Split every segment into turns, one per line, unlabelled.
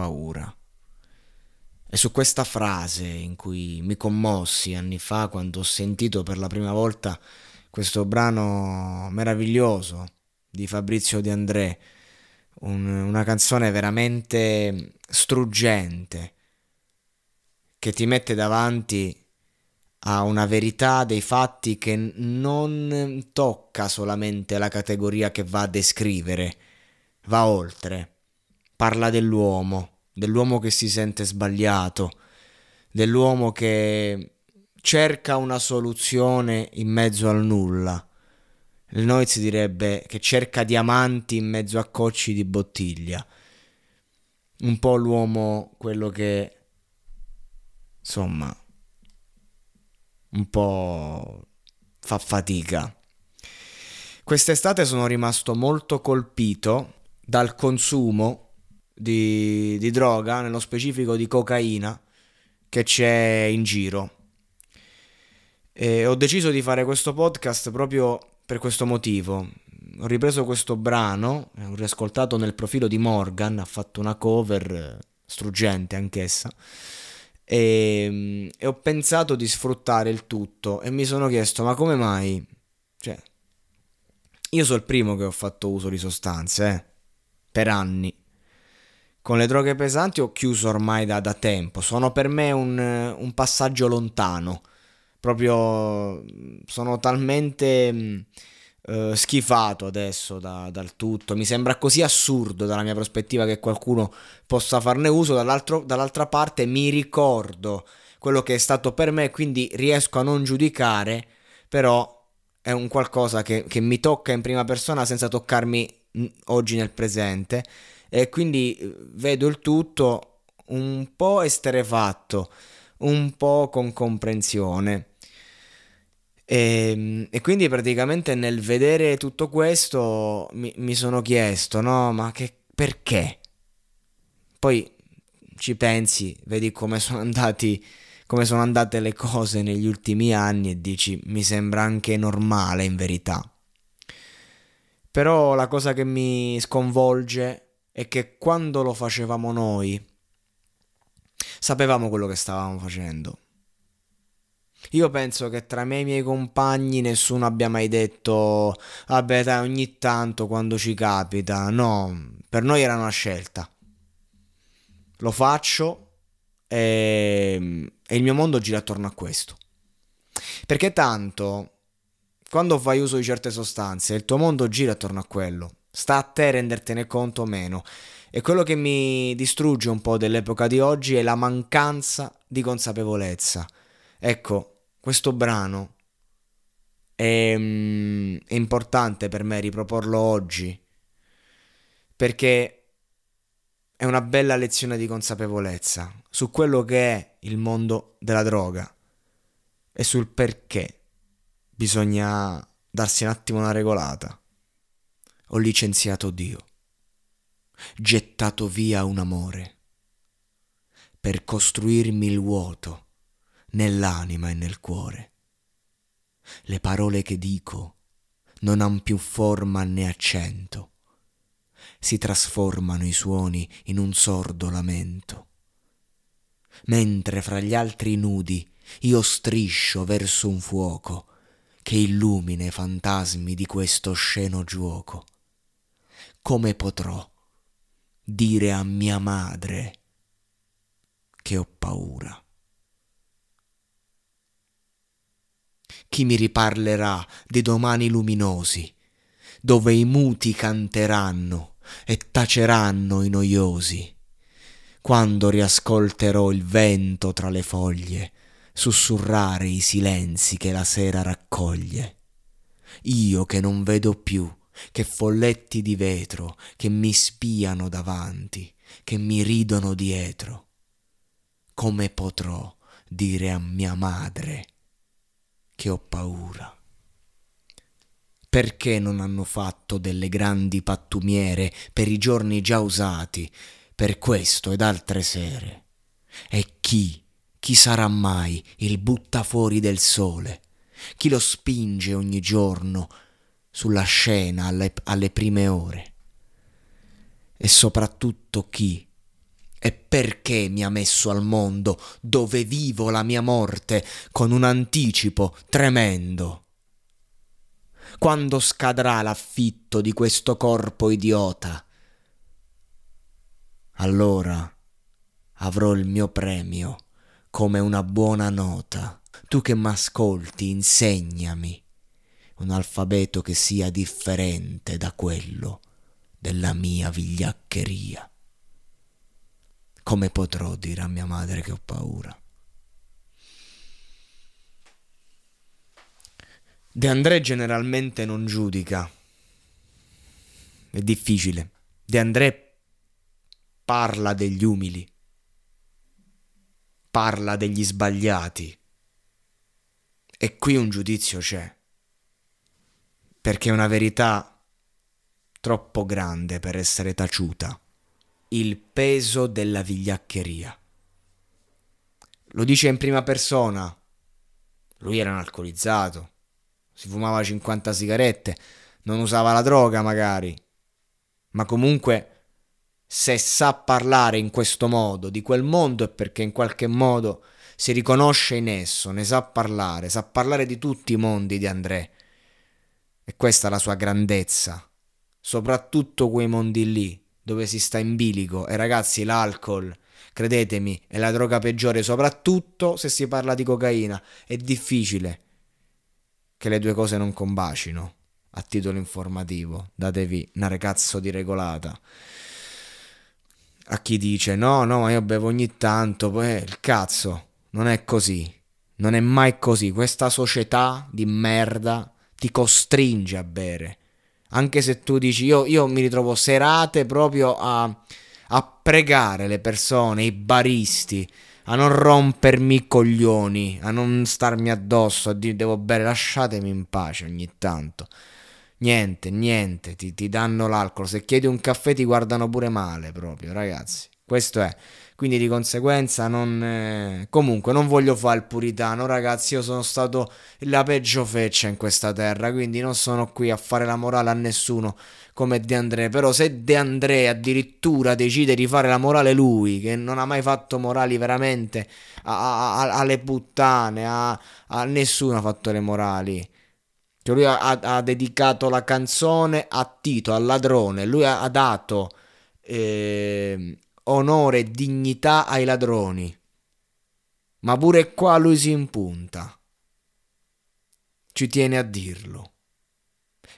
paura. E su questa frase in cui mi commossi anni fa quando ho sentito per la prima volta questo brano meraviglioso di Fabrizio De André, un, una canzone veramente struggente che ti mette davanti a una verità dei fatti che non tocca solamente la categoria che va a descrivere, va oltre, parla dell'uomo, dell'uomo che si sente sbagliato, dell'uomo che cerca una soluzione in mezzo al nulla. Il Noiz direbbe che cerca diamanti in mezzo a cocci di bottiglia. Un po' l'uomo quello che insomma un po' fa fatica. Quest'estate sono rimasto molto colpito dal consumo di, di droga, nello specifico di cocaina, che c'è in giro. E ho deciso di fare questo podcast proprio per questo motivo. Ho ripreso questo brano, ho riascoltato nel profilo di Morgan, ha fatto una cover struggente anch'essa e, ehm, e, ho pensato di sfruttare il tutto e mi sono chiesto ma come mai? Cioè, io sono il primo che ho fatto uso di sostanze, eh, per anni. Con le droghe pesanti ho chiuso ormai da, da tempo, sono per me un, un passaggio lontano, proprio sono talmente uh, schifato adesso da, dal tutto. Mi sembra così assurdo dalla mia prospettiva che qualcuno possa farne uso. dall'altra parte mi ricordo quello che è stato per me, quindi riesco a non giudicare, però è un qualcosa che, che mi tocca in prima persona senza toccarmi oggi nel presente e quindi eh, vedo il tutto un po' esterefatto, un po' con comprensione. E, ehm, e, quindi praticamente nel vedere tutto questo mi, mi sono chiesto, no, ma che, perché? Poi ci pensi, vedi come sono andati come sono andate le cose negli ultimi anni e dici mi sembra anche normale in verità. Però la cosa che mi sconvolge è che quando lo facevamo noi sapevamo quello che stavamo facendo. Io penso che tra me e i miei compagni nessuno abbia mai detto vabbè dai ogni tanto quando ci capita. No, per noi era una scelta. Lo faccio e, e il mio mondo gira attorno a questo. Perché tanto quando fai uso di certe sostanze il tuo mondo gira attorno a quello. Sta a te rendertene conto o meno. E quello che mi distrugge un po' dell'epoca di oggi è la mancanza di consapevolezza. Ecco, questo brano è, mm, è importante per me riproporlo oggi perché è una bella lezione di consapevolezza su quello che è il mondo della droga e sul perché bisogna darsi un attimo una regolata. Ho licenziato Dio, gettato via un amore per costruirmi il vuoto nell'anima e nel cuore. Le parole che dico non han più forma né accento, si trasformano i suoni in un sordo lamento. Mentre fra gli altri nudi io striscio verso un fuoco che illumina i fantasmi di questo sceno giuoco. Come potrò dire a mia madre che ho paura? chi mi riparlerà dei domani luminosi, dove i muti canteranno e taceranno i noiosi, quando riascolterò il vento tra le foglie sussurrare i silenzi che la sera raccoglie. Io che non vedo più che folletti di vetro che mi spiano davanti, che mi ridono dietro. Come potrò dire a mia madre che ho paura. Perché non hanno fatto delle grandi pattumiere per i giorni già usati, per questo ed altre sere? E chi, chi sarà mai il buttafuori del sole? Chi lo spinge ogni giorno sulla scena alle, alle prime ore? E soprattutto chi è perché mi ha messo al mondo dove vivo la mia morte con un anticipo tremendo. Quando scadrà l'affitto di questo corpo idiota? Allora avrò il mio premio come una buona nota. Tu che m'ascolti, insegnami un alfabeto che sia differente da quello della mia vigliaccheria. Come potrò dire a mia madre che ho paura? De André generalmente non giudica. È difficile. De André parla degli umili, parla degli sbagliati. E qui un giudizio c'è. Perché è una verità troppo grande per essere taciuta il peso della vigliaccheria. Lo dice in prima persona. Lui era un alcolizzato, si fumava 50 sigarette, non usava la droga magari, ma comunque se sa parlare in questo modo di quel mondo è perché in qualche modo si riconosce in esso, ne sa parlare, sa parlare di tutti i mondi di André. E questa è la sua grandezza, soprattutto quei mondi lì, dove si sta in bilico e ragazzi l'alcol, credetemi, è la droga peggiore, soprattutto se si parla di cocaina. È difficile che le due cose non combacino. A titolo informativo, datevi una ragazzo di regolata. A chi dice no, no, io bevo ogni tanto, poi il cazzo, non è così. Non è mai così. Questa società di merda ti costringe a bere anche se tu dici io, io mi ritrovo serate proprio a, a pregare le persone, i baristi, a non rompermi i coglioni, a non starmi addosso, a dire devo bere, lasciatemi in pace ogni tanto. Niente, niente, ti, ti danno l'alcol. Se chiedi un caffè ti guardano pure male proprio, ragazzi. Questo è. Quindi di conseguenza non... Eh, comunque non voglio fare il puritano, ragazzi, io sono stato la peggio feccia in questa terra, quindi non sono qui a fare la morale a nessuno come De André, però se De André addirittura decide di fare la morale lui, che non ha mai fatto morali veramente a, a, a, alle puttane, a, nessuno ha fatto le morali. Cioè lui ha, dedicato la canzone a Tito, al ladrone, lui ha, dato... Eh, onore e dignità ai ladroni. Ma pure qua lui si impunta. Ci tiene a dirlo.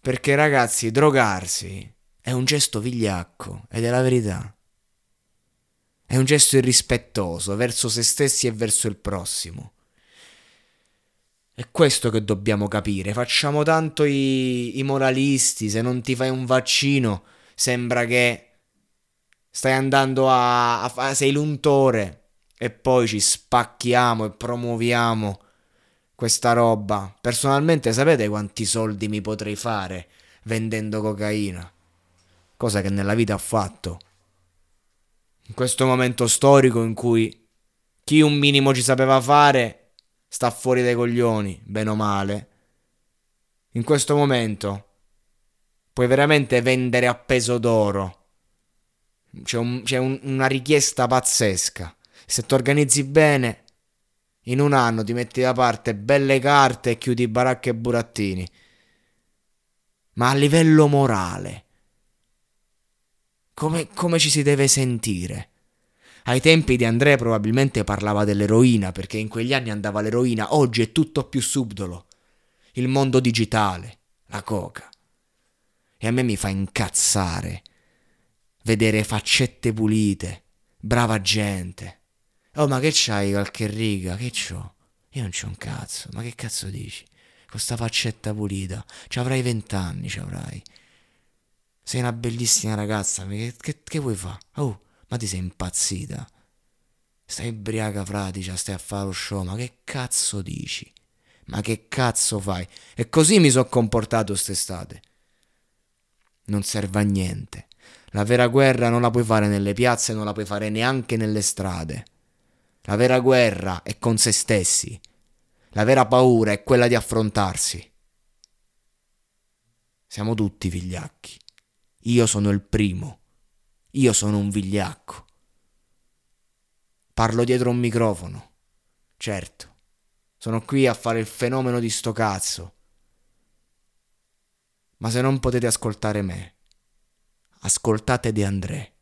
Perché ragazzi, drogarsi è un gesto vigliacco ed è la verità. È un gesto irrispettoso verso se stessi e verso il prossimo. È questo che dobbiamo capire. Facciamo tanto i, i moralisti, se non ti fai un vaccino sembra che stai andando a, a, a sei l'untore e poi ci spacchiamo e promuoviamo questa roba. Personalmente sapete quanti soldi mi potrei fare vendendo cocaina? Cosa che nella vita ho fatto. In questo momento storico in cui chi un minimo ci sapeva fare sta fuori dai coglioni, bene o male. In questo momento puoi veramente vendere a peso d'oro c'è, un, c'è un, una richiesta pazzesca. Se ti organizzi bene, in un anno ti metti da parte belle carte e chiudi baracche e burattini. Ma a livello morale, come, come ci si deve sentire? Ai tempi di Andrea probabilmente parlava dell'eroina, perché in quegli anni andava l'eroina, oggi è tutto più subdolo. Il mondo digitale, la coca. E a me mi fa incazzare vedere faccette pulite, brava gente. Oh, ma che c'hai qualche riga? Che c'ho? Io non c'ho un cazzo, ma che cazzo dici? Con sta faccetta pulita, ci avrai vent'anni, ci avrai. Sei una bellissima ragazza, che, che, che vuoi fare? Oh, ma ti sei impazzita? Stai ubriaca fratica, stai a fare lo show, ma che cazzo dici? Ma che cazzo fai? E così mi sono comportato quest'estate. Non serve a niente. La vera guerra non la puoi fare nelle piazze, non la puoi fare neanche nelle strade. La vera guerra è con se stessi. La vera paura è quella di affrontarsi. Siamo tutti vigliacchi. Io sono il primo. Io sono un vigliacco. Parlo dietro un microfono. Certo. Sono qui a fare il fenomeno di sto cazzo. Ma se non potete ascoltare me, ascoltate De André.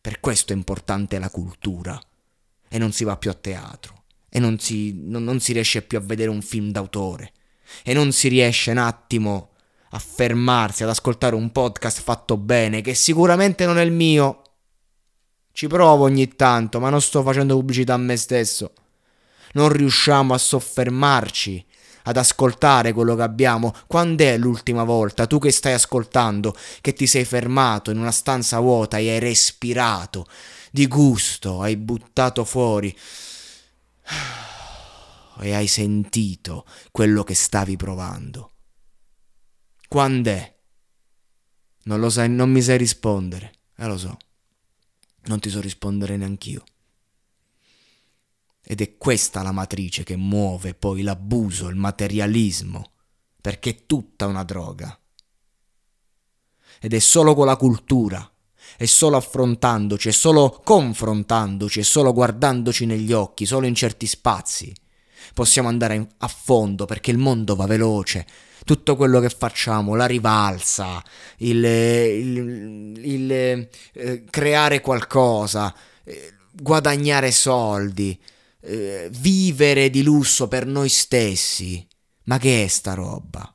Per questo è importante la cultura. E non si va più a teatro. E non si, non, non si riesce più a vedere un film d'autore. E non si riesce un attimo a fermarsi ad ascoltare un podcast fatto bene, che sicuramente non è il mio. Ci provo ogni tanto, ma non sto facendo pubblicità a me stesso. Non riusciamo a soffermarci ad ascoltare quello che abbiamo. Quando è l'ultima volta, tu che stai ascoltando, che ti sei fermato in una stanza vuota e hai respirato di gusto, hai buttato fuori e hai sentito quello che stavi provando? Quando è? Non lo sai, non mi sai rispondere. Eh lo so. Non ti so rispondere neanch'io. Ed è questa la matrice che muove poi l'abuso, il materialismo, perché è tutta una droga. Ed è solo con la cultura, è solo affrontandoci, è solo confrontandoci, è solo guardandoci negli occhi, solo in certi spazi. Possiamo andare a fondo perché il mondo va veloce, tutto quello che facciamo, la rivalsa, il, il, il eh, creare qualcosa, eh, guadagnare soldi, eh, vivere di lusso per noi stessi. Ma che è sta roba?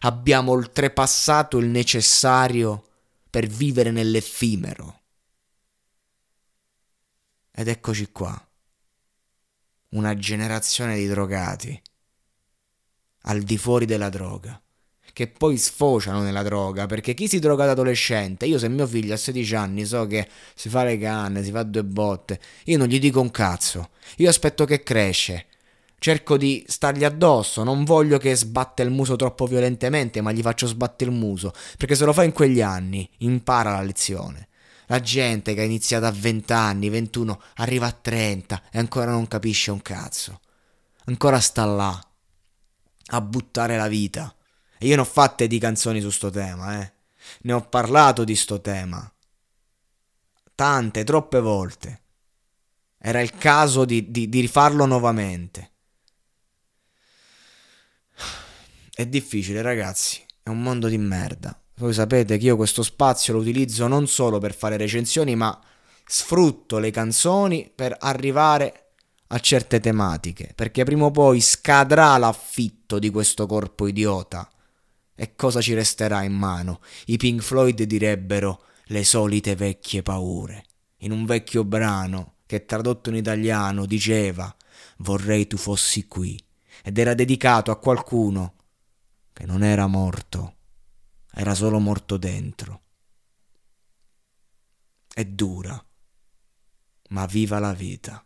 Abbiamo oltrepassato il necessario per vivere nell'effimero. Ed eccoci qua. Una generazione di drogati al di fuori della droga che poi sfociano nella droga, perché chi si droga da adolescente, io se mio figlio ha 16 anni so che si fa le canne, si fa due botte, io non gli dico un cazzo, io aspetto che cresce, cerco di stargli addosso, non voglio che sbatte il muso troppo violentemente, ma gli faccio sbattere il muso, perché se lo fa in quegli anni impara la lezione. La gente che ha iniziato a 20 anni, 21, arriva a 30 e ancora non capisce un cazzo. Ancora sta là a buttare la vita e io ne ho fatte di canzoni su sto tema, eh. Ne ho parlato di sto tema. Tante, troppe volte. Era il caso di, di, di rifarlo nuovamente. È difficile, ragazzi. È un mondo di merda. Voi sapete che io questo spazio lo utilizzo non solo per fare recensioni, ma sfrutto le canzoni per arrivare a certe tematiche. Perché prima o poi scadrà l'affitto di questo corpo idiota e cosa ci resterà in mano? I Pink Floyd direbbero le solite vecchie paure. In un vecchio brano che tradotto in italiano diceva vorrei tu fossi qui ed era dedicato a qualcuno che non era morto, era solo morto dentro. È dura, ma viva la vita.